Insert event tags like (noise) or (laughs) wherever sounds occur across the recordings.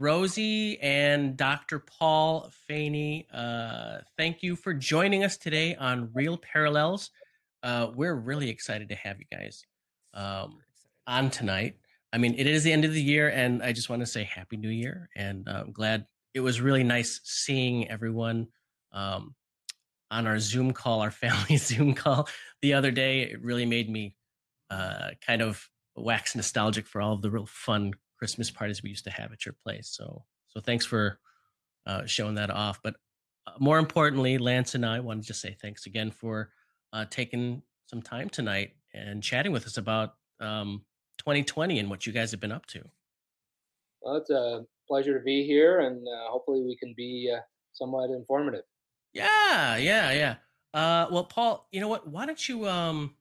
Rosie and Dr. Paul Faney, uh, thank you for joining us today on Real Parallels. Uh, we're really excited to have you guys um, on tonight. I mean, it is the end of the year, and I just want to say Happy New Year. And uh, I'm glad it was really nice seeing everyone um, on our Zoom call, our (laughs) family Zoom call the other day. It really made me uh, kind of wax nostalgic for all of the real fun Christmas parties we used to have at your place. So, so thanks for uh, showing that off. But uh, more importantly, Lance and I want to just say thanks again for uh, taking some time tonight and chatting with us about um, 2020 and what you guys have been up to. Well, it's a pleasure to be here, and uh, hopefully we can be uh, somewhat informative. Yeah, yeah, yeah. Uh, well, Paul, you know what? Why don't you, um,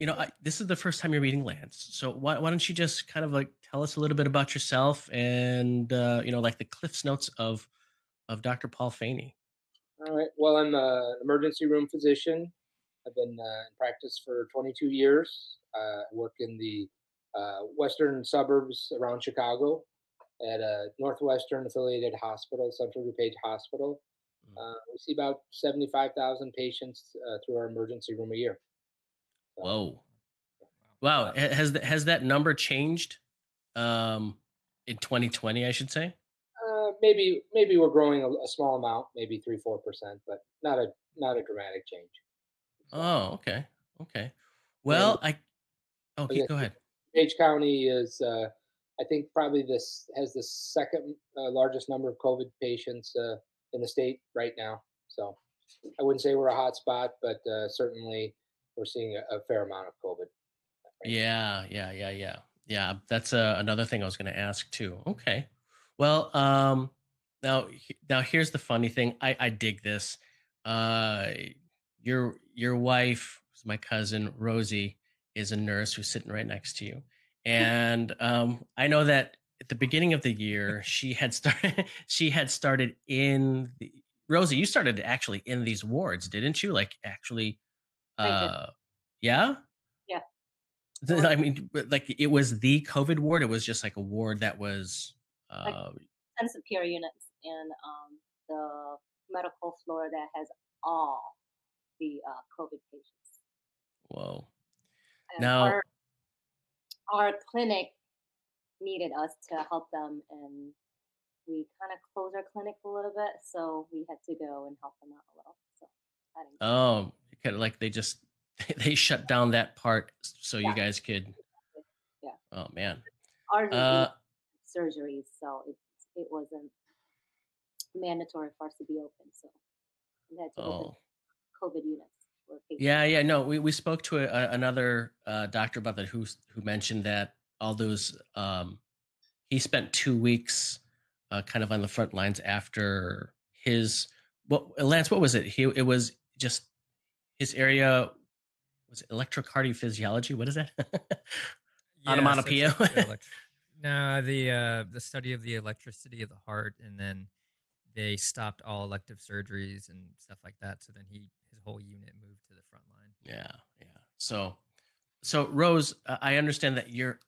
you know, I, this is the first time you're meeting Lance, so why, why don't you just kind of like tell us a little bit about yourself and uh, you know, like the Cliff's notes of of Dr. Paul Faney. All right. Well, I'm an emergency room physician. I've been uh, in practice for 22 years. Uh, I work in the uh, western suburbs around Chicago at a Northwestern affiliated hospital, Central DuPage Hospital. Mm. Uh, we see about 75,000 patients uh, through our emergency room a year. So, Whoa. Wow. Has, has that number changed um, in 2020, I should say? Uh, maybe maybe we're growing a, a, small amount, maybe three four percent, but not a not a dramatic change. Oh, okay, okay. Well, and, I okay, go ahead. Page County is, uh, I think, probably this has the second uh, largest number of COVID patients uh, in the state right now. So I wouldn't say we're a hot spot, but uh, certainly we're seeing a, a, fair amount of COVID. Right yeah, yeah, yeah, yeah, yeah. That's uh, another thing I was going to ask too. Okay. Well, um, now now here's the funny thing. I I dig this. Uh, your your wife, my cousin Rosie, is a nurse who's sitting right next to you, (laughs) and um, I know that at the beginning of the year she had started (laughs) she had started in the Rosie. You started actually in these wards, didn't you? Like actually, uh, yeah. (laughs) I mean, like it was the COVID ward. It was just like a ward that was like uh, intensive care units and um, the medical floor that has all the uh, COVID patients. Whoa. And now, our, our clinic needed us to help them, and we kind of closed our clinic a little bit, so we had to go and help them out a little. So, oh, kind of like they just (laughs) they shut down that part so yeah. you guys could. Yeah. Oh man. Uh, surgeries, so it it wasn't mandatory for us to be open. So we had to oh. COVID units. Yeah, yeah, no, we, we spoke to a, another uh, doctor about that who who mentioned that all those um, he spent two weeks uh, kind of on the front lines after his what Lance, what was it? He it was just his area was it electrocardiophysiology. What is that? (laughs) yeah, Onomatopoeia. So (laughs) no, the uh, the study of the electricity of the heart, and then they stopped all elective surgeries and stuff like that. So then he his whole unit moved to the front line. Yeah, yeah. So, so Rose, I understand that you're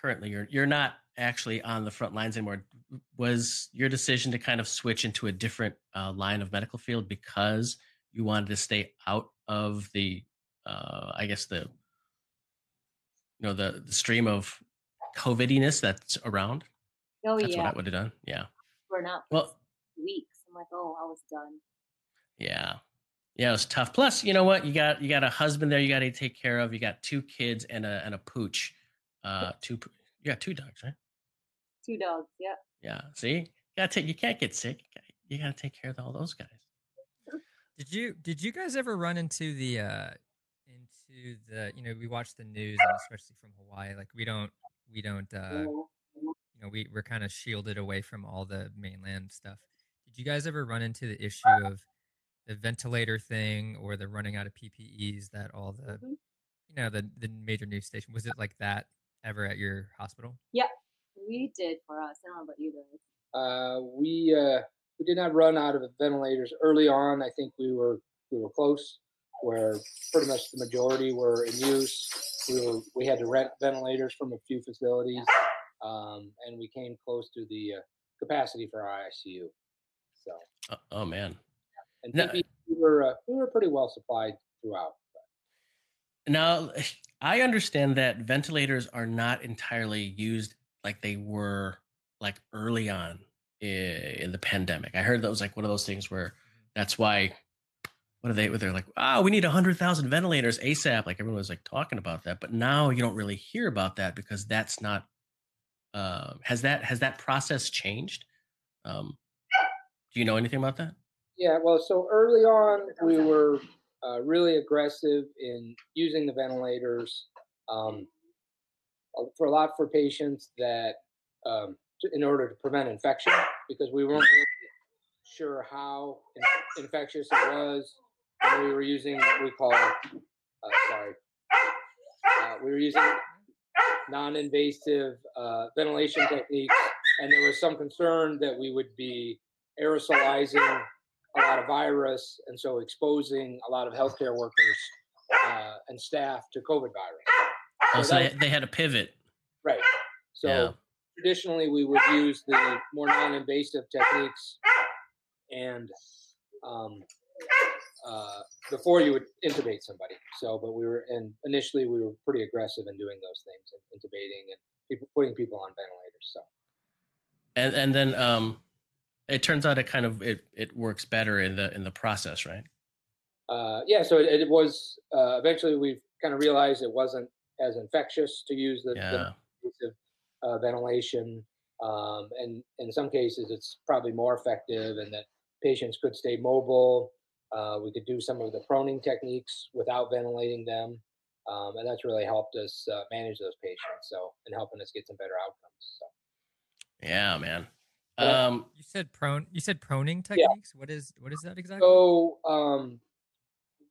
currently you're you're not actually on the front lines anymore. Was your decision to kind of switch into a different uh, line of medical field because you wanted to stay out of the, uh, I guess the, you know, the, the stream of COVIDiness that's around? Oh that's yeah, what I would have done. Yeah. For not well weeks. I'm like, oh, I was done. Yeah. Yeah, it was tough. Plus, you know what? You got you got a husband there you got to take care of. You got two kids and a and a pooch. Uh, two. You got two dogs, right? Two dogs. Yeah. Yeah. See, you gotta take. You can't get sick. You gotta take care of all those guys. (laughs) Did you Did you guys ever run into the uh into the you know we watch the news and especially from Hawaii like we don't we don't uh you know we we're kind of shielded away from all the mainland stuff. Did you guys ever run into the issue of the ventilator thing or the running out of ppes that all the mm-hmm. you know the the major news station was it like that ever at your hospital? Yeah we did for us i don't know about you guys. Uh we uh we did not run out of ventilators early on i think we were we were close where pretty much the majority were in use. We were we had to rent ventilators from a few facilities, um, and we came close to the uh, capacity for our ICU. So, Oh, oh man. and we were uh, we were pretty well supplied throughout. Now, I understand that ventilators are not entirely used like they were like early on in the pandemic. I heard that was like one of those things where that's why. What are they? They're like, oh, we need hundred thousand ventilators ASAP. Like everyone was like talking about that, but now you don't really hear about that because that's not. Uh, has that has that process changed? Um, do you know anything about that? Yeah, well, so early on, we were uh, really aggressive in using the ventilators um, for a lot for patients that, um, to, in order to prevent infection, because we weren't really sure how in- infectious it was. And we were using what we call, uh, sorry, uh, we were using non-invasive uh, ventilation techniques, and there was some concern that we would be aerosolizing a lot of virus, and so exposing a lot of healthcare workers uh, and staff to COVID virus. Oh, So they had a pivot. Right. So Yeah. traditionally, we would use the more non-invasive techniques, and um, uh, before you would intubate somebody. So, but we were, and initially we were pretty aggressive in doing those things, and intubating and people putting people on ventilators. So. and and then um it turns out it kind of it it works better in the in the process right uh, yeah, so it, it was uh, eventually we kind of realized it wasn't as infectious to use the, the yeah invasive uh, ventilation, um, and in some cases it's probably more effective, and that patients could stay mobile. Uh, we could do some of the proning techniques without ventilating them, um, and that's really helped us uh, manage those patients. So and helping us get some better outcomes. So. yeah man um You said prone. You said proning techniques. What is what is that exactly? So um,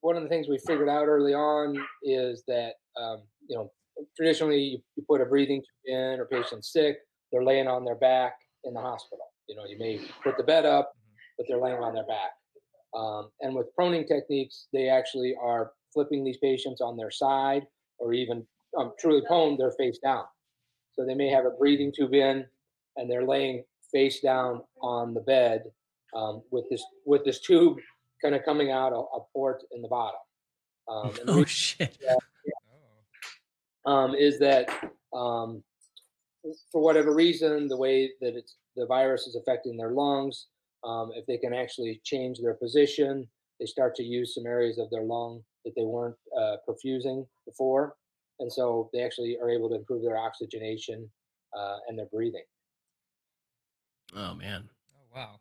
one of the things we figured out early on is that um, you know traditionally you, you put a breathing tube in or patient's sick, they're laying on their back in the hospital. You know, you may put the bed up, but they're laying on their back. Um, and with proning techniques, they actually are flipping these patients on their side or even um, truly prone, they're face down. So they may have a breathing tube in and they're laying face down on the bed um, with this with this tube kind of coming out a, a port in the bottom. Um, (laughs) the oh reason shit Oh. um, is that um, for whatever reason, the way that it's the virus is affecting their lungs, um, if they can actually change their position, they start to use some areas of their lung that they weren't uh, perfusing before, and so they actually are able to improve their oxygenation uh, and their breathing. oh man Oh wow.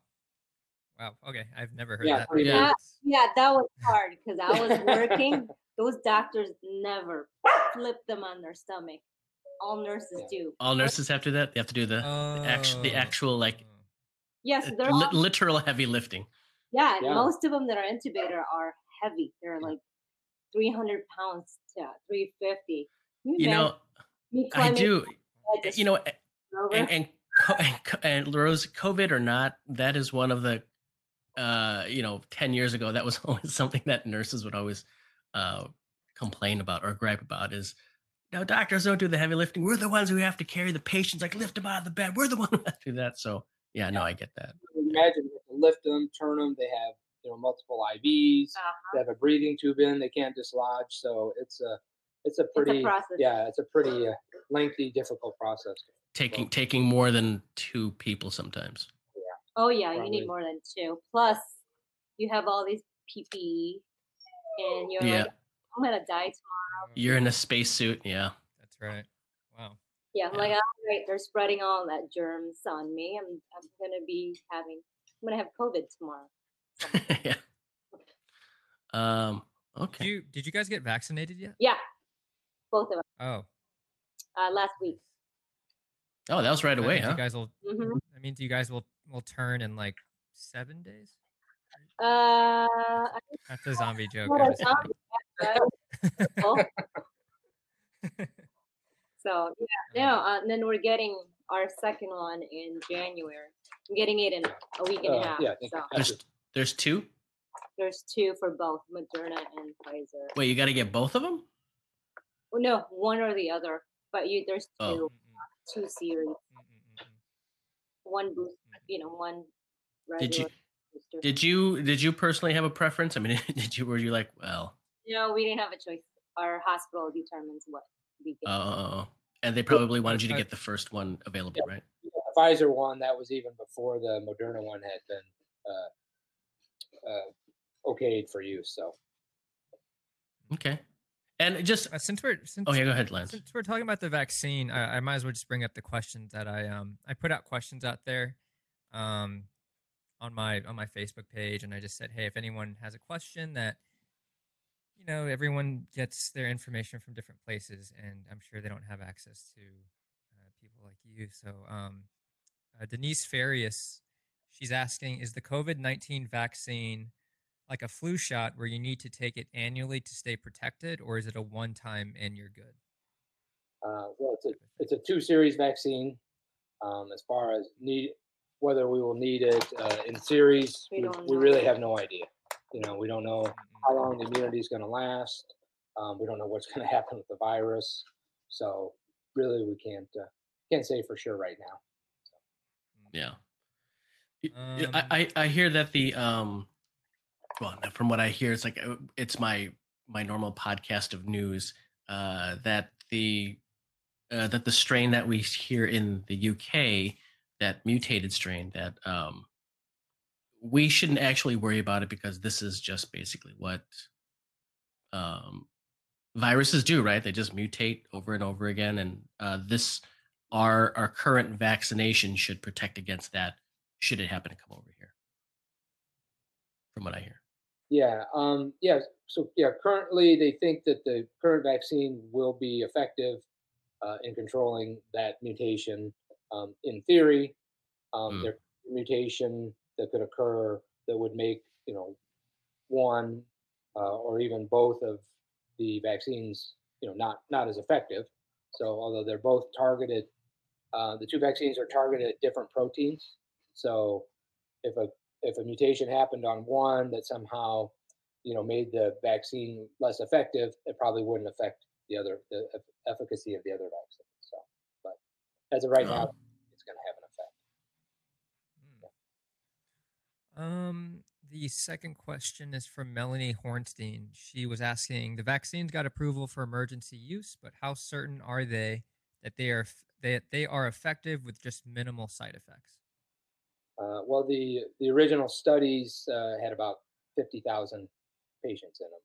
Wow. Okay, I've never heard Yeah, that. pretty Yeah. much. Yeah, that was hard because I was working. (laughs) Those doctors never flip them on their stomach. All nurses Yeah. do. all nurses have to do that they have to do the the actual the Oh. actual like. Yes, uh, they're li- all, literal heavy lifting yeah, Yeah. most of them that are intubator are heavy. They're like 300 pounds to 350. Can you know i do that just you know and and, (laughs) and and Rose, COVID or not, that is one of the, uh, you know, ten years ago, that was (laughs) always something that nurses would always uh, complain about or gripe about is, no, doctors don't do the heavy lifting. We're the ones who have to carry the patients, like lift them out of the bed. We're the (laughs) one who have to do that. So yeah, no, I get that. Imagine you have to lift them, turn them. They have you know multiple IVs. Uh-huh. They have a breathing tube in. They can't dislodge. So it's a it's a It's pretty a yeah it's a pretty uh, lengthy difficult process. Taking taking more than two people sometimes. Yeah. Oh yeah, you need more than two. Plus, you have all these PPE, and you're Yeah, like, I'm gonna die tomorrow. you're in a spacesuit. Yeah. That's right. Yeah, Yeah. like all right, they're spreading all that germs on me. I'm I'm gonna be having I'm gonna have COVID tomorrow. (laughs) yeah. Um. Okay. Did you did you guys get vaccinated yet? Yeah, both of us Oh. uh, last week. Oh, that was right that away, huh? You guys will. Mm-hmm. That means you guys will will turn in like seven days. Uh, (laughs) That's a zombie joke. I'm a zombie. (laughs) oh, so yeah, no, uh, and then we're getting our second one in January. I'm getting it in a week and Uh, a half. yeah, so There's there's two. there's two for both Moderna and Pfizer. Wait, you got to get both of them? Well, no, one or the other, but you there's two Oh. Two series. mm, mm, mm, mm. one boost, you know, one Did you booster. did you did you personally have a preference? I mean, (laughs) did you were you like, well, No, we didn't have a choice. Our hospital determines what we get. uh, and they probably wanted you to get the first one available, right? The Pfizer one that was even before the Moderna one had been uh, uh, okayed for use. So Okay. And just Uh, since we're since, oh yeah, go ahead, Lance. since we're talking about the vaccine, I, I might as well just bring up the questions that I um I put out questions out there, um, on my on my Facebook page, and I just said, hey, if anyone has a question that, you know, everyone gets their information from different places, and I'm sure they don't have access to uh, people like you. So, um, uh, Denise Farias, she's asking, is the COVID nineteen vaccine like a flu shot where you need to take it annually to stay protected, or is it a one time and you're good? uh, well, it's a it's a two series vaccine. Um, as far as need whether we will need it uh, in series, We we, we really have no idea. You know, we don't know how long the immunity is going to last. Um, we don't know what's (laughs) going to happen with the virus. So really, we can't uh, can't say for sure right now. Yeah. Y- y- Um, I, I I hear that the um well from what I hear it's like uh, it's my my normal podcast of news uh that the uh, that the strain that we hear in the UK that mutated strain that um we shouldn't actually worry about it because this is just basically what um viruses do right they just mutate over and over again and uh this our our current vaccination should protect against that should it happen to come over here from what i hear Yeah. Um, yeah. So yeah, currently they think that the current vaccine will be effective uh, in controlling that mutation. Um, in theory, um, Mm. there could be a mutation that could occur that would make you know one uh, or even both of the vaccines you know not not as effective. So although they're both targeted, uh, the two vaccines are targeted at different proteins. So if a if a mutation happened on one that somehow you know made the vaccine less effective, it probably wouldn't affect the other the efficacy of the other vaccine. So, but as of right now, it's going to have an effect. Hmm. Um, the second question is from Melanie Hornstein. She was asking, the vaccines got approval for emergency use, but how certain are they that they are that they are effective with just minimal side effects? Uh, well, the the original studies uh, had about fifty thousand patients in them,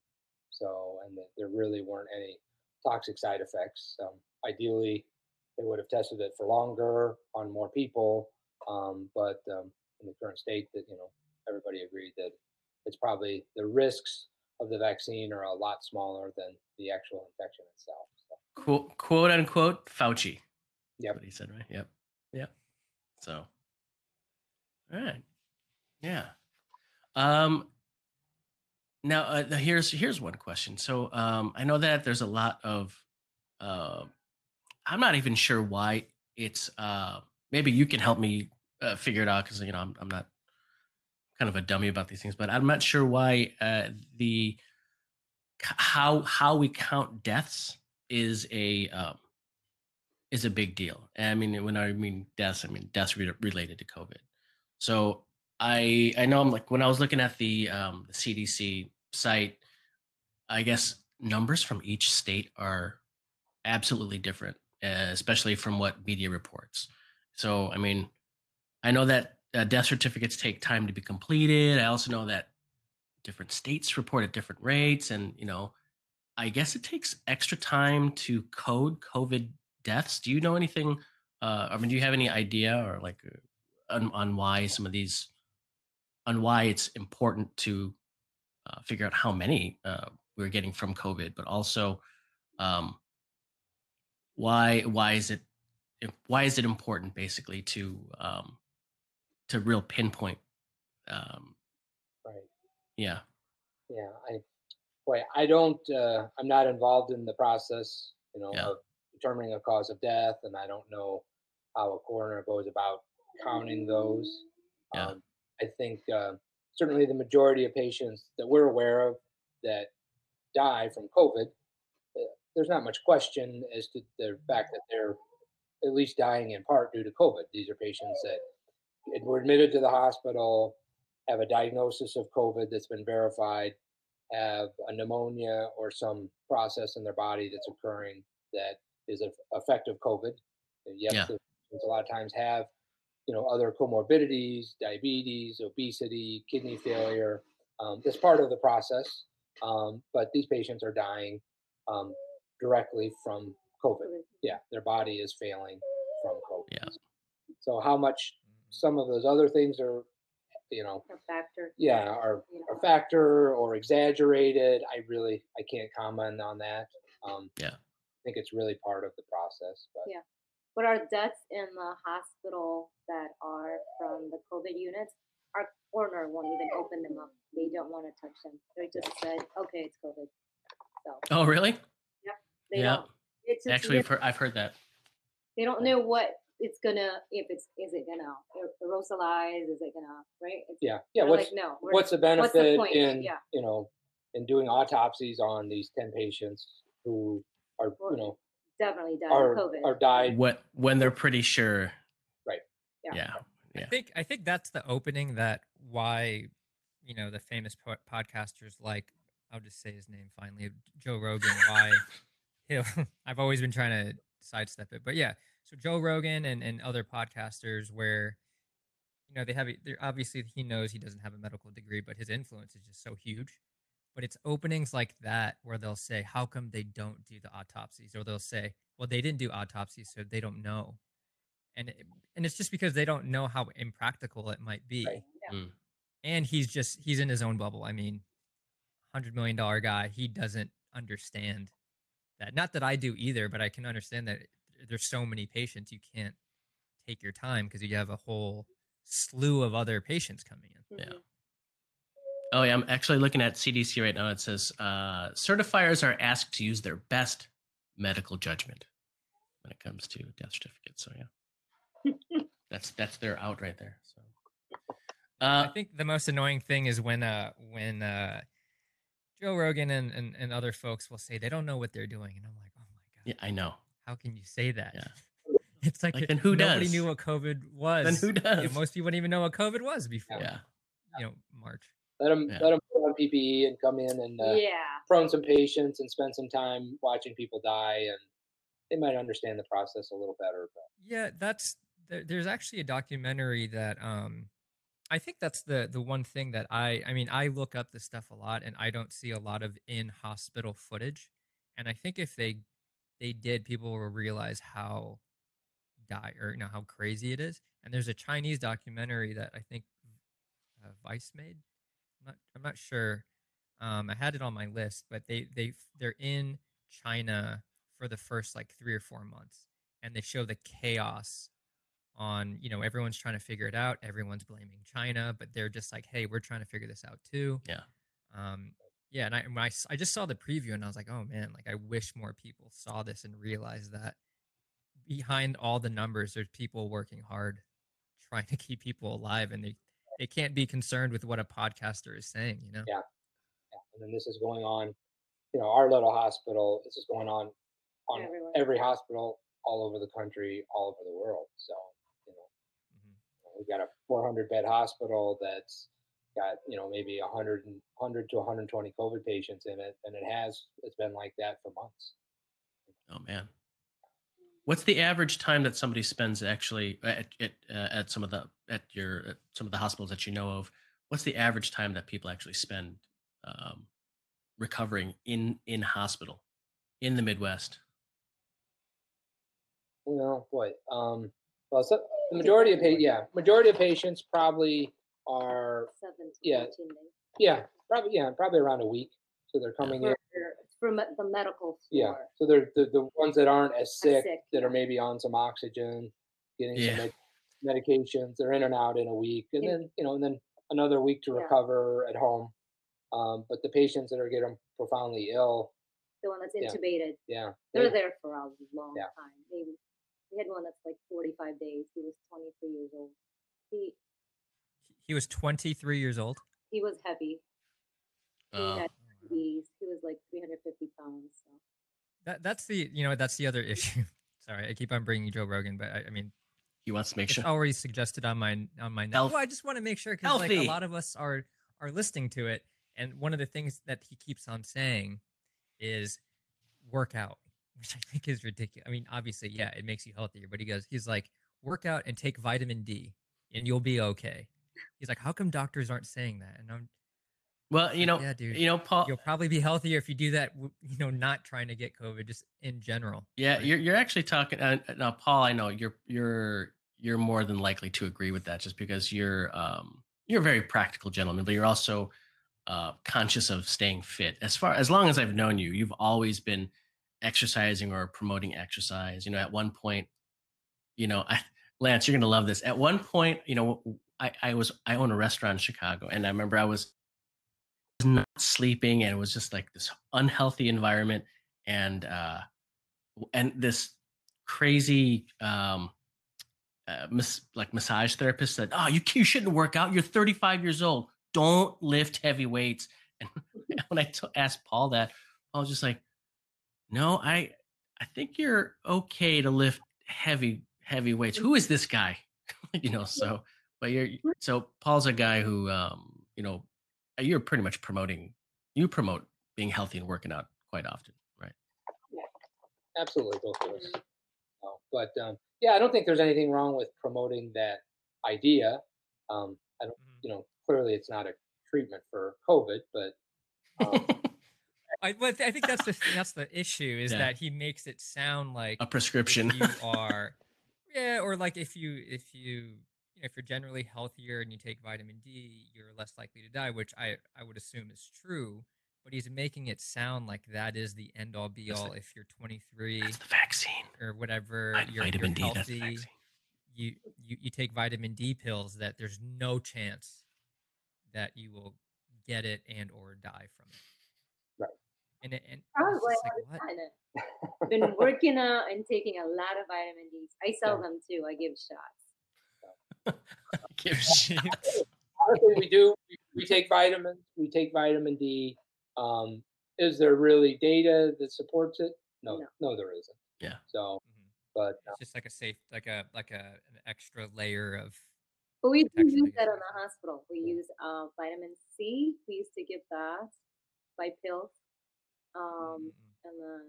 so and the, there really weren't any toxic side effects. Um, ideally, they would have tested it for longer on more people, um, but um, in the current state, that you know everybody agreed that it's probably the risks of the vaccine are a lot smaller than the actual infection itself. So, quote quote unquote fauci. Yep. what he said right? Yep. Yep. So all right yeah. Um now uh, here's here's one question. So um i know that there's a lot of uh i'm not even sure why it's uh maybe you can help me uh, figure it out because you know I'm, I'm not kind of a dummy about these things but i'm not sure why uh the how how we count deaths is a um is a big deal. I mean when i mean deaths i mean deaths re- related to covid. So i i know i'm like when i was looking at the um the cdc site i guess numbers from each state are absolutely different especially from what media reports. So i mean i know that uh, death certificates take time to be completed. I also know that different states report at different rates and you know i guess it takes extra time to code covid deaths. Do you know anything uh i mean do you have any idea or like uh, on, on why some of these on why it's important to uh, figure out how many uh, we're getting from covid but also um why why is it why is it important basically to um to real pinpoint um right. yeah Yeah, I, boy, I don't. Uh, I'm not involved in the process, you know, Yeah. of determining a cause of death, and I don't know how a coroner goes about counting those. Yeah. Um, I think uh, certainly the majority of patients that we're aware of that die from COVID, uh, there's not much question as to the fact that they're at least dying in part due to COVID. These are patients that were admitted to the hospital, have a diagnosis of COVID that's been verified, have a pneumonia or some process in their body that's occurring that is an effect of COVID. Yes, Yeah. a lot of times have, you know, other comorbidities, diabetes, obesity, kidney failure. Um, that's part of the process. Um, but these patients are dying um, directly from COVID. Yeah, their body is failing from COVID. Yeah. So how much some of those other things are, you know, A factor. yeah, are you a factor or exaggerated. I really I can't comment on that. Um, Yeah. I think it's really part of the process. But Yeah. But our deaths in the hospital that are from the COVID units, our coroner won't even open them up. They don't want to touch them. They just said, okay, it's COVID. So Oh, really? they yeah. don't. It's just Actually, weird. for, I've heard that. they don't know what it's gonna. If it's is it gonna aer- aerosolize? Is it gonna right? It's, yeah, yeah. What's like no. what's the what's the benefit point? in Yeah. you know in doing autopsies on these ten patients who are Well, you know definitely died are COVID. are died? What when they're pretty sure. Right. Yeah. Yeah. I think I think that's the opening that why you know the famous po- podcasters like I'll just say his name finally Joe Rogan why (laughs) he'll (laughs) I've always been trying to sidestep it but yeah so Joe Rogan and and other podcasters where you know they have they're obviously he knows he doesn't have a medical degree but his influence is just so huge but it's openings like that where they'll say how come they don't do the autopsies or they'll say well they didn't do autopsies so they don't know and it, and it's just because they don't know how impractical it might be Right. Yeah. Mm. and he's just he's in his own bubble i mean 100 million dollar guy he doesn't understand that not that i do either but i can understand that there's so many patients you can't take your time because you have a whole slew of other patients coming in Yeah. Mhm. Oh yeah, I'm actually looking at CDC right now. It says uh, certifiers are asked to use their best medical judgment when it comes to death certificates. So yeah, (laughs) that's that's their out right there. So I uh, think the most annoying thing is when uh when uh Joe Rogan and, and, and other folks will say they don't know what they're doing, and I'm like, oh my god, yeah, I know. How can you say that? Yeah. (laughs) It's like, Like, then who nobody does? knew what COVID was. Then who You know, does? most people didn't even know what COVID was before. Yeah, You know, March. Let them Yeah. let them put on PPE and come in and uh, yeah. prone some patients and spend some time watching people die, and they might understand the process a little better. But Yeah, that's there, there's actually a documentary that um I think that's the the one thing that I I mean I look up this stuff a lot and I don't see a lot of in hospital footage and I think if they they did people will realize how die or you know how crazy it is and there's a Chinese documentary that I think uh, Vice made? I'm not I'm not sure. Um I had it on my list but they they they're in China for the first like 3 or 4 months and they show the chaos on you know everyone's trying to figure it out everyone's blaming china but they're just like hey we're trying to figure this out too. Yeah. um yeah and I, when I s- I just saw the preview and i was like oh man like i wish more people saw this and realized that behind all the numbers there's people working hard trying to keep people alive and they they can't be concerned with what a podcaster is saying you know Yeah. and then this is going on, you know, our little hospital. This is going on on Everywhere. every hospital all over the country, all over the world. So you know, Mhm. we've got a 400 bed hospital that's got you know maybe 100 and 100 to 120 COVID patients in it, and it has it's been like that for months. Oh man, what's the average time that somebody spends actually at at, uh, at some of the at your at some of the hospitals that you know of? What's the average time that people actually spend um, recovering in in hospital in the Midwest? Well, boy, um, well, so the majority of pa- yeah, majority of patients probably are Seven to Yeah. 14 days. yeah, probably yeah, probably around a week. So they're coming in. For, for me- the medical Yeah. floor. So they're the, the ones that aren't as sick, sick, that are maybe on some oxygen, getting Yeah. some med- medications. They're in and out in a week, and Yeah. then you know, and then another week to Yeah. recover at home. Um, but the patients that are getting profoundly ill, The one that's Yeah. intubated. yeah, They're they- there for a long Yeah. time. Maybe we had one that's like 45 days. He was 23 years old. He he was 23 years old he was heavy. He Uh, had diabetes. He was like 350 pounds. So. that that's the you know that's the other (laughs) issue sorry i keep on bringing joe rogan but i, I mean he he wants to make It's sure. already suggested on my on my note. Health- Well, I just want to make sure because like a lot of us are are listening to it, and one of the things that he keeps on saying is work out, (laughs) which I think is ridiculous. I mean, obviously, yeah, it makes you healthier, but he goes, he's like, work out and take vitamin D, and you'll be okay. He's like, how come doctors aren't saying that? And I'm, Well, you like, know, yeah, dude, you know, Paul. you'll probably be healthier if you do that. You know, not trying to get COVID, just in general. Yeah, Like, you're you're actually talking uh, now, Paul. I know you're you're you're more than likely to agree with that, just because you're um you're a very practical gentleman, but you're also uh, conscious of staying fit. As far as long as I've known you, you've always been exercising or promoting exercise. You know, at one point, you know, I, (laughs) Lance, you're gonna love this. At one point, you know, I I was I own a restaurant in Chicago, and I remember I was not sleeping, and it was just like this unhealthy environment, and uh and this crazy um uh, mas- like massage therapist said oh you, you shouldn't work out. You're 35 years old. Don't lift heavy weights. (laughs) And when i t- asked paul that i was just like no i i think you're okay to lift heavy heavy weights. Who is this guy? (laughs) You know so but you're so paul's a guy who um you know you're pretty much promoting you promote being healthy and working out quite often right Yeah, absolutely both of us. So, but um, yeah, I don't think there's anything wrong with promoting that idea. Um, I don't, Mhm. you know, clearly it's not a treatment for COVID, but um, (laughs) I, well, I think that's the that's the issue is Yeah. that he makes it sound like a prescription you (laughs) are yeah or like if you if you you know, if you're generally healthier and you take vitamin d you're less likely to die which i i would assume is true but he's making it sound like that is the end all be all if you're 23 that's the vaccine or whatever Vi- you're, vitamin you're D. That's the healthy vaccine. you, you you take vitamin d pills that there's no chance that you will get it and or die from it Right. and it, and Probably like, what? time. I've been working out and taking a lot of vitamin D's. I sell Yeah. them too. I give shots. (laughs) Give shit. honestly, we do. We, we take vitamins. We take vitamin D. Um, is there really data that supports it? No, No. no, there isn't. Yeah. So, Mhm. but uh, it's just like a safe like a like a an extra layer of But we do use that in the hospital. We use uh, vitamin C. We used to give that by pills. Um, Mm, and then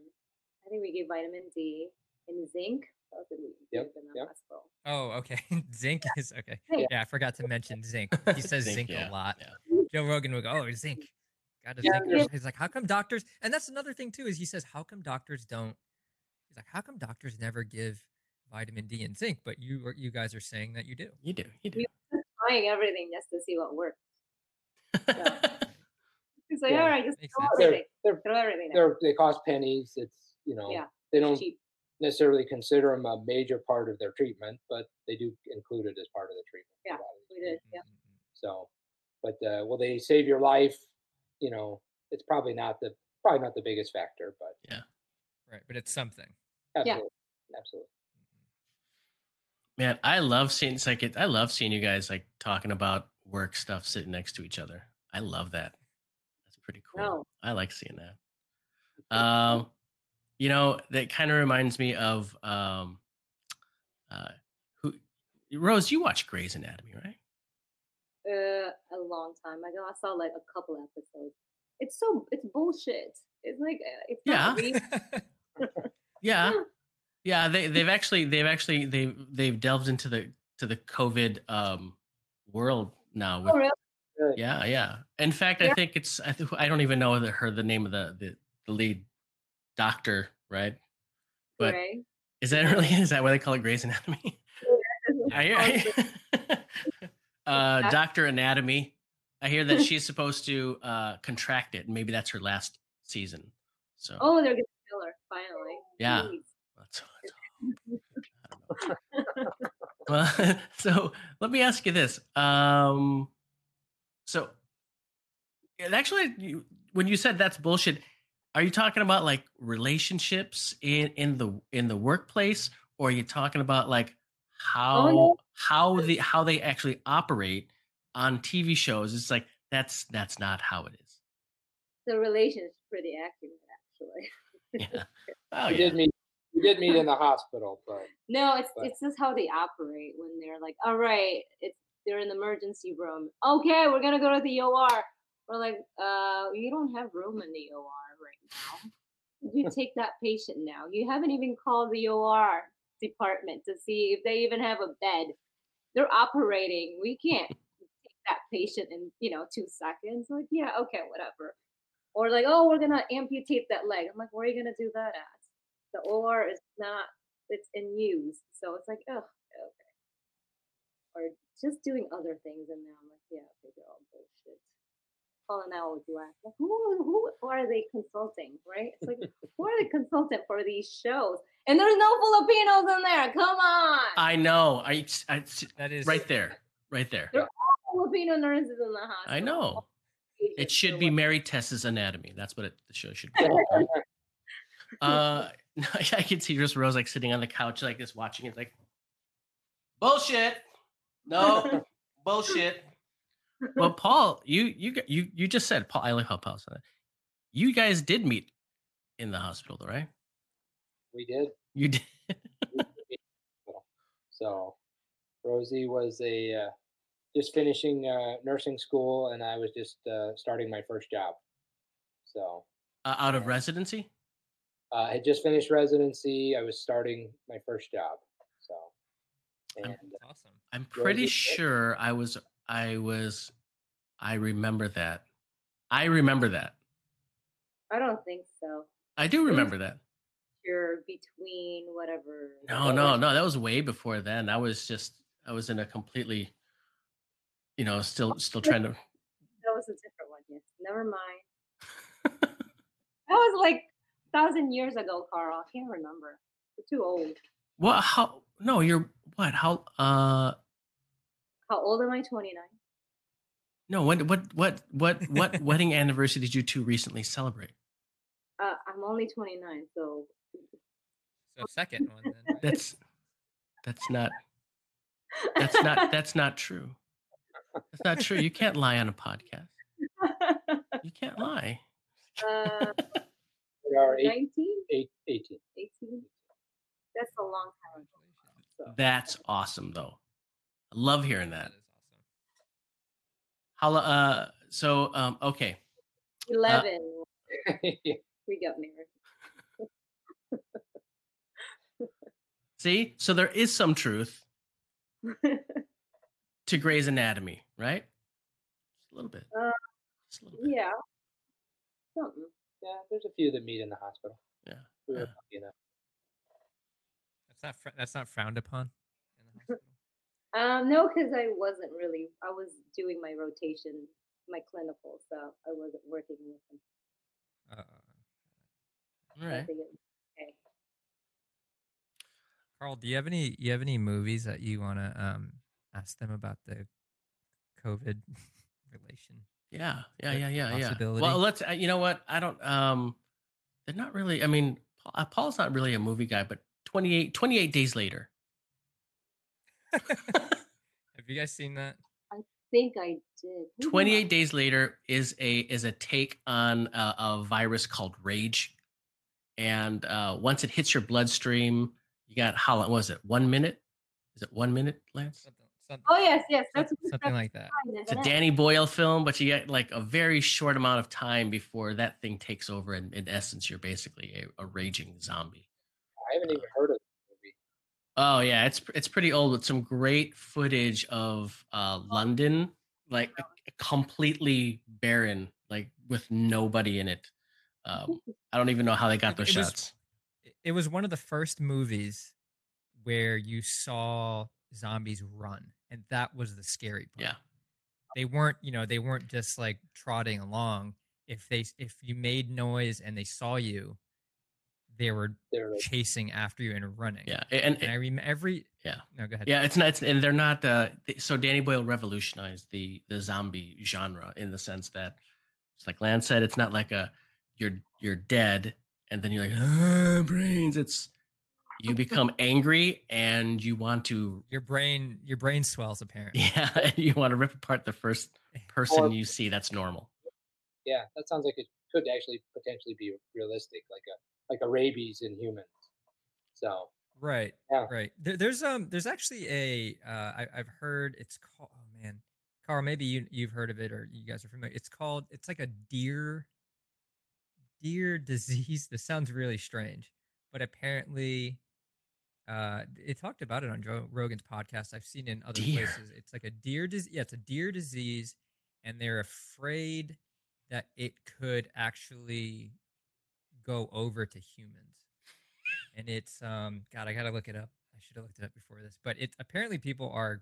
I think we give vitamin D and zinc. That's what we Yep, in the yep. hospital. oh okay (laughs) zinc is okay (laughs) Yeah. yeah i forgot to mention zinc he (laughs) says zinc, yeah, a lot yeah. joe rogan would go oh zinc got to Yeah, zinc there's- he's like how come doctors and that's another thing too is he says how come doctors don't he's like how come doctors never give vitamin d and zinc but you are- you guys are saying that you do You do. You do. We- Trying everything just to see what works. It's like, Yeah, all right, just throw sense. they're, everything. they're, Throw everything. they're, they cost pennies. It's you know Yeah, they don't cheap. Necessarily consider them a major part of their treatment, but they do include it as part of the treatment. Yeah, a lot of these We did. Yeah. So, but uh, will they save your life? You know, it's probably not the probably not the biggest factor, but yeah, right but it's something absolutely, absolutely. Man, I love seeing it's like it, I love seeing you guys like talking about work stuff sitting next to each other. I love that. That's pretty cool. No. I like seeing that. Um, you know, that kind of reminds me of um, uh, who Rose. You watch Grey's Anatomy, right? Uh, a long time ago, I saw like a couple episodes. It's so it's bullshit. It's like uh, it's not real. (laughs) Yeah, (laughs) yeah. They they've actually they've actually they've they've delved into the to the COVID um world now. With, Oh, really? Yeah, yeah. In fact, I think it's I, th- I don't even know the, her the name of the, the the lead doctor, right? But is that (laughs) really is that why they call it Grey's Anatomy? (laughs) I hear, (laughs) uh, Doctor Anatomy. I hear that she's supposed to uh, contract it, and maybe that's her last season. So Oh, they're gonna kill her finally. Yeah. That's, that's I don't know. well, so let me ask you this. Um, so actually, you, when you said that's bullshit, are you talking about like relationships in in the in the workplace, or are you talking about like how no. how the how they actually operate on TV shows? It's like that's that's not how it is. The relation is pretty accurate, actually. (laughs) Yeah. Oh we yeah. did meet we we did meet in the hospital, but No, it's But- it's just how they operate when they're like, all right, it's they're in the emergency room. Okay, we're gonna go to the OR. We're like, uh, you don't have room in the OR right now. You take that patient now? You haven't even called the OR department to see if they even have a bed. They're operating. We can't take that patient in, you know, two seconds. Like, yeah, okay, whatever. Or like, oh, we're gonna amputate that leg. I'm like, where are you gonna do that at? The OR is not it's in use. So it's like, oh, okay. Or just doing other things, and now I'm like, yeah, okay, they're all bullshit. Paul and I always laugh. Like, who, who, who are they consulting, right? It's like, (laughs) who are the consultant for these shows? And there's no Filipinos in there. Come on. I know. I, I That is right there, right there. There Filipino nurses in the hospital. I know. It should be Mary Tess's Anatomy. That's what it, the show should be. (laughs) uh, (laughs) I can see just Rose like sitting on the couch like this, watching it, like bullshit. No bullshit. Well, (laughs) Paul, you you you you just said Paul. I like how Paul said that. You guys did meet in the hospital, though, right? we did. You did. So Rosie was a uh, just finishing uh, nursing school, and I was just uh, starting my first job. So Uh, out of residency. uh, I had just finished residency. I was starting my first job. So I'm- awesome. I'm Rosie pretty did? sure I was I was I remember that. I remember that. I don't think so. I do remember that. You're between whatever. No, no, no. That was way before then. I was just I was in a completely, you know, still still (laughs) trying to. That was a different one. Yes. Never mind. (laughs) That was like thousand years ago, Carl. I can't remember. You're too old. What? How? No, you're what? How? Uh, How old am I? 29. no. When? What? What? What? What wedding anniversary did you two recently celebrate? Uh, I'm only 29, so So second one then. right? That's that's not that's not that's not true. That's not true. You can't lie on a podcast. (laughs) You can't lie. uh, (laughs) we are eight, 19, eight, 18. 18. That's a long time ago. So. That's awesome, though. I love hearing that. That is awesome. How? Uh. So. Um. Okay. 11, Yeah. (laughs) we got married. See. So there is some truth (laughs) to Grey's Anatomy, right? Just a little bit. Uh, Just a little bit. yeah. Something. yeah, there's a few that meet in the hospital. Yeah, We were yeah. lucky enough. That's not fr- that's not frowned upon in the hospital. Um, no, because I wasn't really. I was doing my rotation, my clinical, so I wasn't working with them. Uh, All so I right. think it was okay. Carl, do you have any you have any movies that you want to um ask them about the COVID (laughs) relation? Yeah. Yeah. Yeah. Yeah. Yeah. Well, let's. uh, You know what? I don't. Um. They're not really. I mean, uh, Paul's not really a movie guy, but 28, 28 days later. (laughs) Have you guys seen that? I think I did. Who 28 days later is a is a take on a, a virus called rage and uh, once it hits your bloodstream you got how long was it one minute is it one minute lance Something, something, Oh yes, yes. That's something, something like that. it's a danny boyle film but you get like a very short amount of time before that thing takes over and in essence you're basically a, a raging zombie I haven't even heard of the movie. Oh yeah, it's it's pretty old with some great footage of uh London, like completely barren, like with nobody in it. Um, I don't even know how they got those it shots. It- It was one of the first movies where you saw zombies run, and that was the scary part. Yeah, they weren't you know they weren't just like trotting along if they if you made noise and they saw you they were They're like, chasing after you and running yeah, and, and i remember every Yeah. no go ahead yeah, it's not. It's, and they're not. Uh, th- so Danny Boyle revolutionized the the zombie genre in the sense that, it's like Lance said, it's not like a you're you're dead and then you're like ah, brains. It's you become (laughs) angry and you want to your brain your brain swells (laughs) apparently Yeah, and you want to rip apart the first person Or- you see. That's normal. yeah, that sounds like it could actually potentially be realistic, like a like a rabies in humans. So Right. Yeah. Right. There, there's um there's actually a uh I, I've heard it's called oh man Carl maybe you you've heard of it or you guys are familiar it's called it's like a deer deer disease (laughs) this sounds really strange but apparently uh it talked about it on Joe Rogan's podcast I've seen it in other Deer. places it's like a deer disease yeah it's a deer disease and they're afraid that it could actually go over to humans and it's um god i gotta look it up i should have looked it up before this but it apparently people are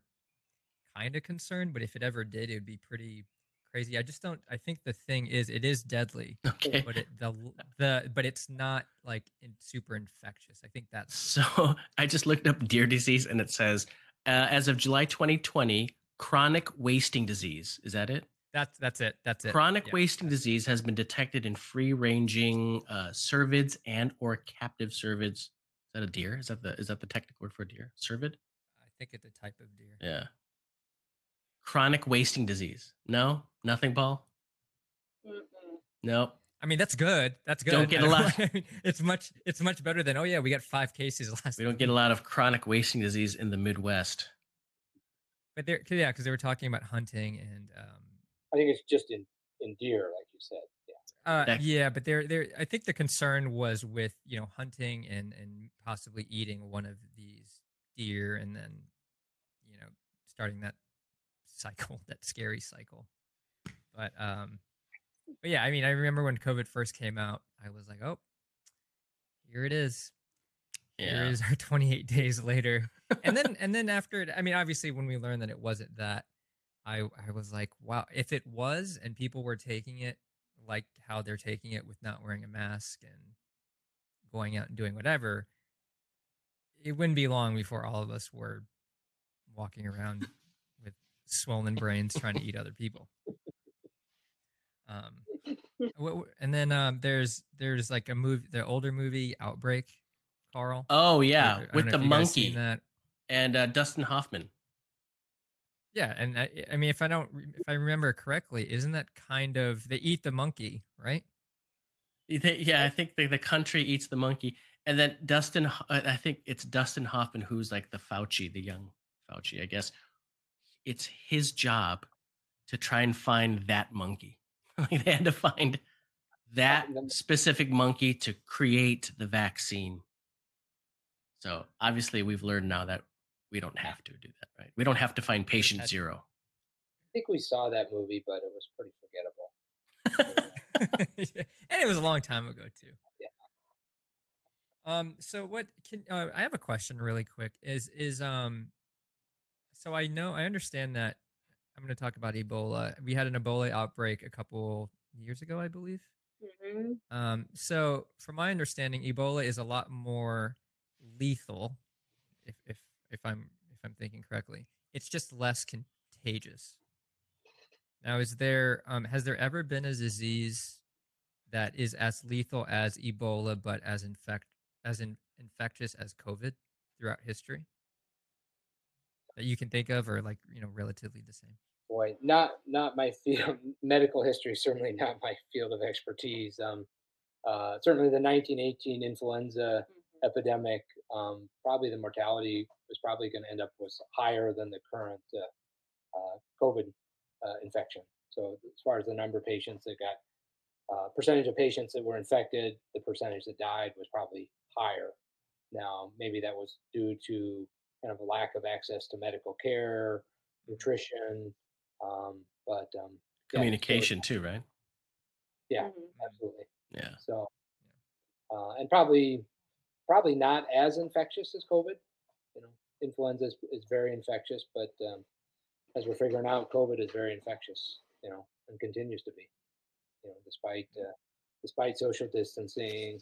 kind of concerned but if it ever did it would be pretty crazy i just don't i think the thing is it is deadly Okay. but it the the but it's not like in, super infectious i think that's (laughs) So I just looked up deer disease and it says, uh, as of July 2020, chronic wasting disease. Is that it? That's that's it that's it Chronic Yeah. wasting disease has been detected in free-ranging uh, cervids and or captive cervids. Is that a deer? Is that the is that the technical word for deer? Cervid? i think it's a type of deer Yeah. Chronic wasting disease. No, nothing, Paul. Mm-mm. No. i mean that's good that's good Don't get I a don't- lot- (laughs) it's much it's much better than oh yeah we got five cases last We don't get a lot of chronic wasting disease in the Midwest. but they're yeah because they were talking about hunting and um I think it's just in in deer, like you said. Yeah. Uh, yeah, but there, there. I think the concern was with you know hunting and and possibly eating one of these deer, and then you know starting that cycle, (laughs) that scary cycle. But um, but yeah, I mean, I remember when COVID first came out, I was like, oh, here it is. Here Yeah. is our (laughs) 28 days later, and then (laughs) and then after it, I mean, obviously when we learned that it wasn't that, I I was like, wow, if it was, and people were taking it like how they're taking it with not wearing a mask and going out and doing whatever, it wouldn't be long before all of us were walking around with swollen brains trying to eat other people. Um, (laughs) and then um, there's there's like a movie, the older movie Outbreak, Carl. Oh yeah, with the if you guys seen monkey That and uh, Dustin Hoffman. Yeah, and I, I mean, if I don't, if I remember correctly, isn't that kind of they eat the monkey, right? Yeah, I think the, the country eats the monkey, and then Dustin. Uh, I think it's Dustin Hoffman who's like the Fauci, the young Fauci. I guess it's his job to try and find that monkey. (laughs) like they had to find that specific monkey to create the vaccine. So obviously, we've learned now that we don't have to do that, right? We don't have to find patient zero. I think we saw that movie, but it was pretty forgettable. (laughs) and it was a long time ago too. Yeah. Um. So what can uh, I have a question really quick? Is is um. So I know I understand that I'm going to talk about Ebola. We had an Ebola outbreak a couple years ago, I believe. Mhm. Um, so, from my understanding, Ebola is a lot more lethal, if if if I'm if I'm thinking correctly. It's just less contagious. Now, is there um, has there ever been a disease that is as lethal as Ebola, but as infect as in, infectious as COVID throughout history that you can think of, or like you know, relatively the same? Boy, not not my field. (laughs) Medical history certainly not my field of expertise. Um, uh, certainly the 1918 influenza Mhm. Epidemic. Um, probably the mortality was probably going to end up was higher than the current uh, uh, COVID uh, infection. So as far as the number of patients that got uh, percentage of patients that were infected, the percentage that died was probably higher. Now, maybe that was due to kind of a lack of access to medical care, nutrition, um, but um, yeah, so- Communication too, right? yeah, Mhm. absolutely. Yeah. So, uh, and probably, probably not as infectious as COVID. You know, influenza is, is very infectious, but um, as we're figuring out, COVID is very infectious. You know, and continues to be. You know, despite uh, despite social distancing,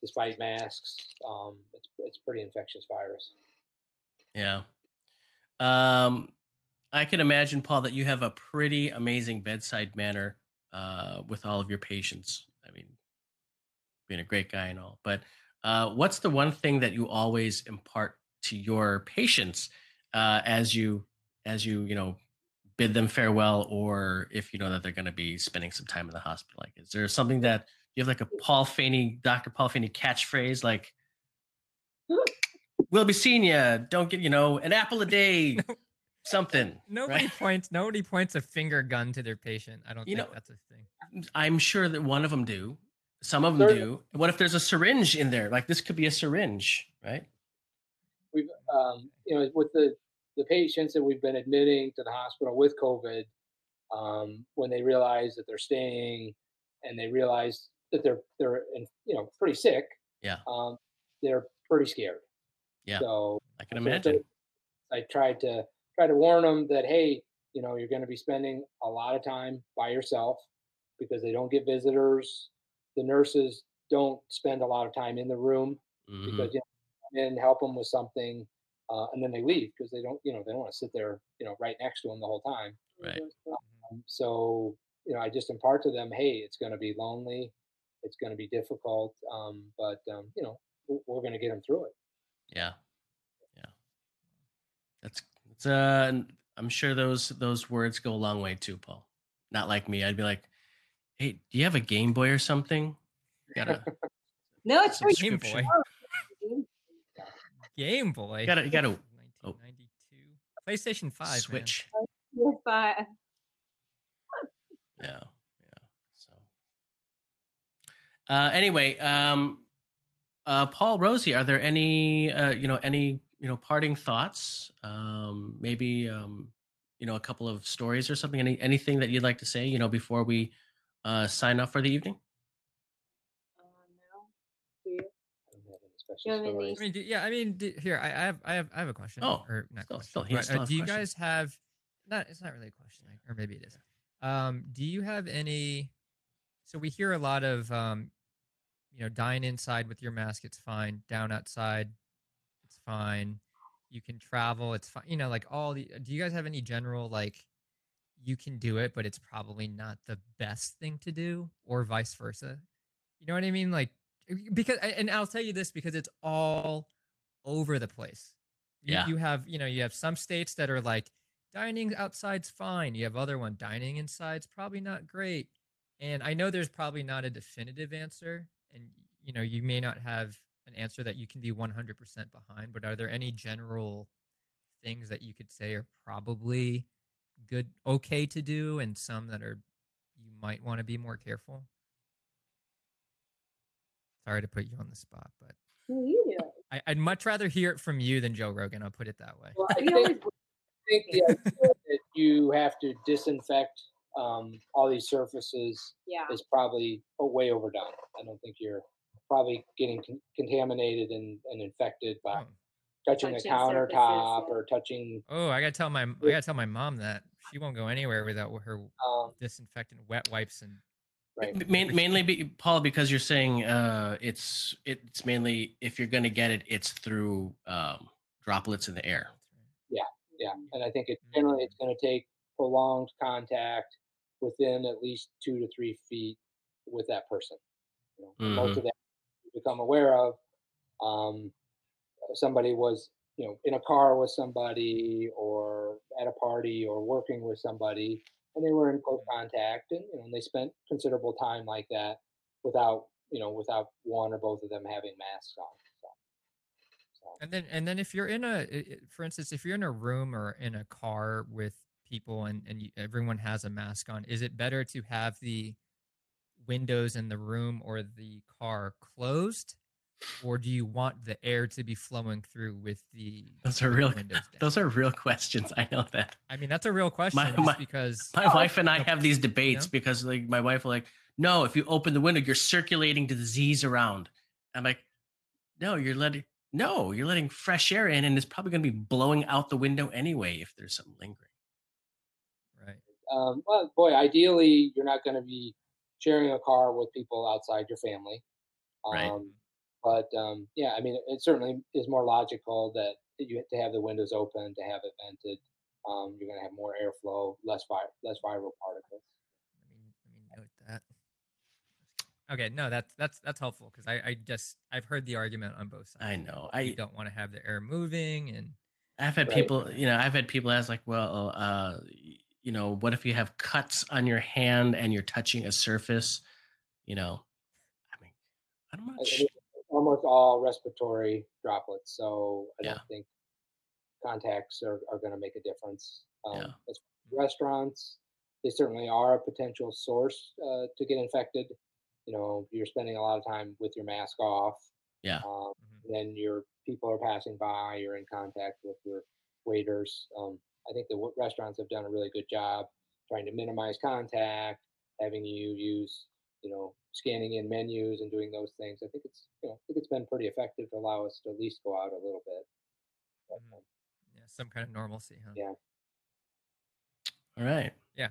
despite masks, um, it's it's pretty infectious virus. Yeah. Um, I can imagine, Paul, that you have a pretty amazing bedside manner uh, with all of your patients. I mean, being a great guy and all, but uh, what's the one thing that you always impart to your patients uh, as you as you you know bid them farewell, or if you know that they're going to be spending some time in the hospital? Like, is there something that you have like a Paul Faney, Dr. Paul Faney catchphrase like? we'll be seeing you. Don't get you know an apple a day, (laughs) something. Nobody right? points. Nobody points a finger gun to their patient. I don't You think know- that's a thing. I'm sure that one of them do. Some of them do. What if there's a syringe in there? Like this could be a syringe, right? we've um, you know with the the patients that we've been admitting to the hospital with COVID, um, when they realize that they're staying and they realize that they're they're in, you know pretty sick, Yeah. um, they're pretty scared. Yeah. So I can imagine. I tried to try to warn them that hey, you know, you're going to be spending a lot of time by yourself because they don't get visitors. The nurses don't spend a lot of time in the room Mhm. because you know, come in help them with something, uh, and then they leave because they don't, you know, they don't want to sit there, you know, right next to them the whole time. Right. Um, so, you know, I just impart to them, hey, it's going to be lonely, it's going to be difficult, um, but um, you know, we're, going to get them through it. Yeah. Yeah. That's it's uh I'm sure those those words go a long way too, Paul. Not like me. I'd be like, "Hey, do you have a Game Boy or something?" Gotta (laughs) No, it's for Game. Boy. (laughs) Game Boy. You gotta- you gotta- oh. PlayStation 5. man. Switch. you, (laughs) Yeah. Yeah. So uh anyway, um uh Paul Rosie, are there any uh you know any you know parting thoughts? Um maybe um you know a couple of stories or something any anything that you'd like to say, you know, before we uh sign off for the evening? uh. Do you? I don't have any special you have any- stories. I mean, do, yeah. I mean, do, here I, I have I have I have a question. Oh, or not still- question. still- he but, still uh, do you questions. guys have? Not. It's not really a question, or maybe it is. Um, do you have any? So we hear a lot of, um, you know, dine inside with your mask. It's fine. Down outside, it's fine. You can travel. It's fine. You know, like all the. Do you guys have any general like? You can do it, but it's probably not the best thing to do, or vice versa. You know what I mean? Like because and I'll tell you this because it's all over the place. You, Yeah. you have you know you have some states that are like dining outside's fine. You have other one dining inside's probably not great. And I know there's probably not a definitive answer, and you know you may not have an answer that you can be 100% behind. But are there any general things that you could say are probably good, okay to do, and some that are you might want to be more careful? Sorry to put you on the spot, but No, you do it. I, I'd much rather hear it from you than Joe Rogan. I'll put it that way. Well, I You think, I think the idea that you have to disinfect um, all these surfaces yeah. is probably o- way overdone. I don't think you're probably getting con- contaminated and, and infected by Oh. Touching, Touching a countertop surfaces, or touching. Oh, I gotta tell my I gotta tell my mom that she won't go anywhere without her Um, disinfectant, wet wipes, and right. Main, mainly, be, Paul, because you're saying uh, it's it's mainly if you're going to get it, it's through um, droplets in the air. Yeah, yeah, and I think it generally it's going to take prolonged contact within at least two to three feet with that person. You know, and most of that you become aware of. Um, somebody was, you know, in a car with somebody, or at a party, or working with somebody, and they were in close mm-hmm. contact, and you know, and they spent considerable time like that without, you know, without one or both of them having masks on. So, so. and then and then if you're in a for instance, if you're in a room or in a car with people and and you, everyone has a mask on, is it better to have the windows in the room or the car closed, or do you want the air to be flowing through with the Those are real. windows? (laughs) Those are real questions. I know that. I mean, that's a real question just my- because My wife and I have these debates know? because like my wife will like, no, if you open the window, you're circulating disease around. I'm like, no, you're letting no, you're letting fresh air in, and it's probably going to be blowing out the window anyway if there's some lingering. right. um, well, boy, ideally, you're not going to be sharing a car with people outside your family. Um, Right. But um, yeah, I mean, it certainly is more logical that you have to have the windows open, to have it vented. Um, you're going to have more airflow, less vi- less viral particles. Let me let me note that. Okay, no, that's that's that's helpful because I I just I've heard the argument on both sides. I know. you I don't want to have the air moving and I've had Right. people, you know, I've had people ask like, well, uh, you know, what if you have cuts on your hand and you're touching a surface? You know, I mean, I'm not. I sh- mean, almost all respiratory droplets. So I Yeah. don't think contacts are, are going to make a difference. Um, Yeah. As restaurants, they certainly are a potential source uh, to get infected. You know, you're spending a lot of time with your mask off. Yeah. Um, Mhm. then your people are passing by. You're in contact with your waiters. Um, I think the w- restaurants have done a really good job trying to minimize contact, having you use, you know, scanning in menus and doing those things. I think it's, you know, I think it's been pretty effective to allow us to at least go out a little bit. But, Mhm. um, Yeah, some kind of normalcy, huh? Yeah. All right. Yeah.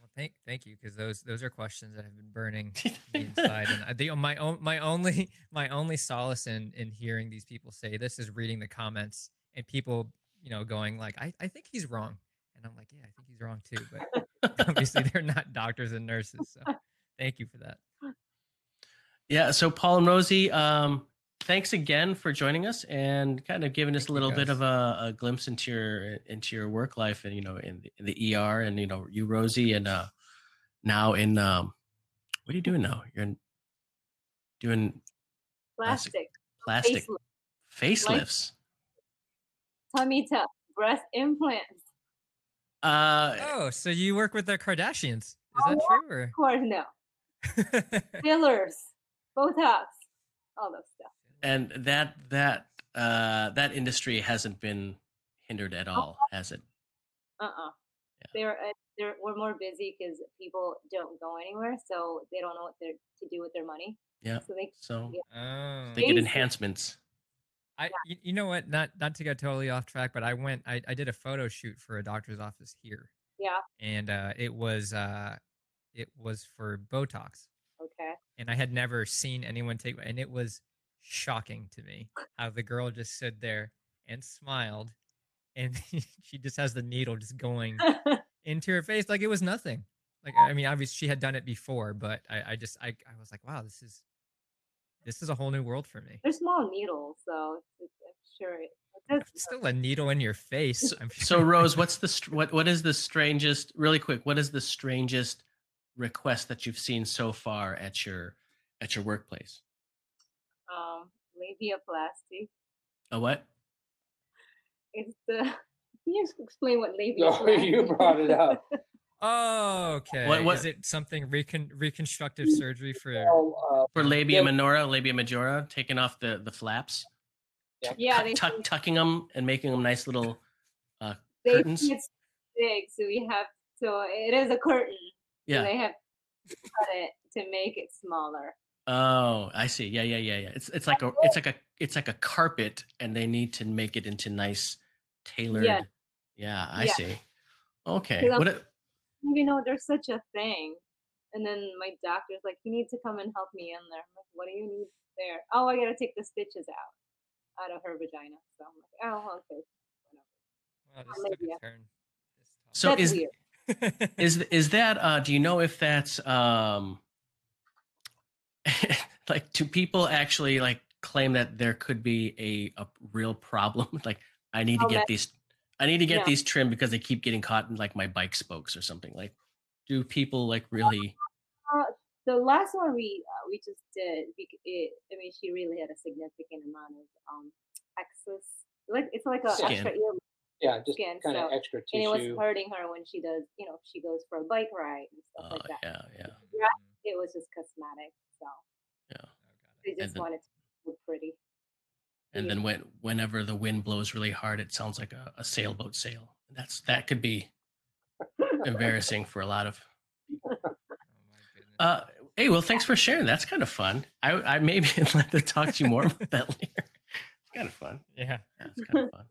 Well, thank thank you because those those are questions that have been burning (laughs) inside, and I, the my own my only (laughs) my only solace in in hearing these people say this is reading the comments and people you know going like I I think he's wrong, and I'm like yeah I think he's wrong too, but (laughs) obviously they're not doctors and nurses, so thank you for that. Yeah. So Paul and Rosie, um, thanks again for joining us and kind of giving us Thank a little bit of a, a glimpse into your into your work life and you know in the, in the ER and you know you Rosie and uh, now in um, what are you doing now? You're in, doing Plastic, plastic facelift, facelifts. tummy tuck, breast implants. Uh, Oh, so you work with the Kardashians? Is that true or? Of course, no. (laughs) Fillers, Botox, all those stuff. and that that uh, that industry hasn't been hindered at all, has it? Uh-uh. Yeah. They're uh, they're we're more busy because people don't go anywhere, so they don't know what they're to do with their money. Yeah. So they So Yeah. Oh. they get enhancements. I you, you know what? Not not to get totally off track, but I went I, I did a photo shoot for a doctor's office here. Yeah. And uh it was uh it was for Botox. Okay. And I had never seen anyone take and it was shocking to me how the girl just stood there and smiled and (laughs) she just has the needle just going (laughs) into her face like it was nothing. Like I mean obviously she had done it before, but I, I just I, I was like, wow, this is this is a whole new world for me. They're small needles, so it's, it's, I'm sure it, it. It's still a needle in your face. I'm (laughs) So. Rose, what's the what what is the strangest? Really quick, what is the strangest request that you've seen so far at your at your workplace? Um, labiaplasty. A what? It's the. (laughs) Can you explain what No, labiaplasty? (laughs) you brought it up. Oh, (laughs) okay. what- Is it something recon- reconstructive surgery for? Well, uh, For labia Yeah. minora, labia majora, taking off the the flaps, Yeah. Yeah, tuck, they tuck, tucking them and making them nice little. Uh, they curtains? think it's big, so we have so it is a curtain. So yeah. they have to cut it to make it smaller. Oh, I see. Yeah, yeah, yeah, yeah. It's it's like a it's like a it's like a carpet, and they need to make it into nice tailored. Yeah. Yeah, I Yeah. see. Okay. Because What? A, You know, there's such a thing. And then my doctor's like, you need to come and help me in there. I'm like, what do you need there? Oh, I gotta take the stitches out out of her vagina. So I'm like, oh, okay. Wow, uh, this Or took a turn. so That's is weird. Is is that uh do you know if that's um (laughs) like do people actually like claim that there could be a a real problem (laughs) like i need to Oh, get these i need to get No. these trimmed because they keep getting caught in like my bike spokes or something like do people like really the last one we uh, we just did, it, I mean, she really had a significant amount of um excess. Like it's like a Skin. extra ear, yeah, just skin, kind of so- extra and it was hurting her when she does, you know, she goes for a bike ride and stuff uh, like that. yeah yeah Mm, It was just cosmetic, so yeah oh, they just then- wanted to look pretty. and Yeah. then when whenever the wind blows really hard it sounds like a, a sailboat sail that's that could be (laughs) embarrassing for a lot of Oh my goodness. Uh, hey, well, thanks for sharing. That's kind of fun. I, I maybe (laughs) like to talk to you more about that (laughs) later. It's kind of fun. yeah. Yeah, it's kind of fun.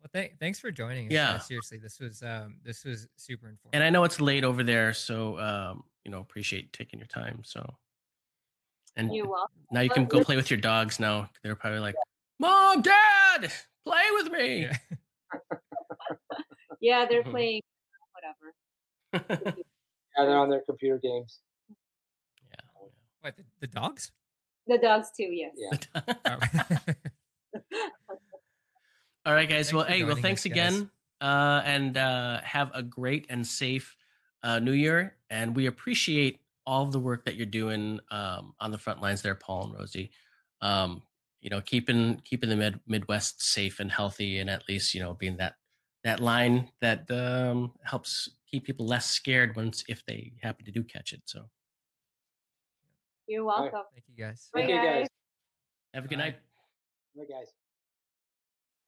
Well, th- thanks for joining us. Yeah. Seriously, this was um this was super informative. And I know it's late over there, so um, you know, appreciate taking your time. So, and You're welcome. now you can go play with your dogs. Now they're probably like, "Mom, Dad, play with me." Yeah. (laughs) Yeah, they're Mhm. playing whatever. (laughs) Yeah, they're on their computer games. yeah. What the, the dogs? The dogs too, yes. Yeah. (laughs) All right, guys. Thanks well, hey, well, thanks us, again, uh, and uh, have a great and safe uh, New Year. And we appreciate all the work that you're doing um, on the front lines there, Paul and Rosie. um, you know, keeping keeping the mid, Midwest safe and healthy, and at least you know being that that line that um, helps keep people less scared once if they happen to do catch it. So You're right. welcome. Thank you guys. Bye, Okay, guys. guys. have a good Bye. night. Bye, guys.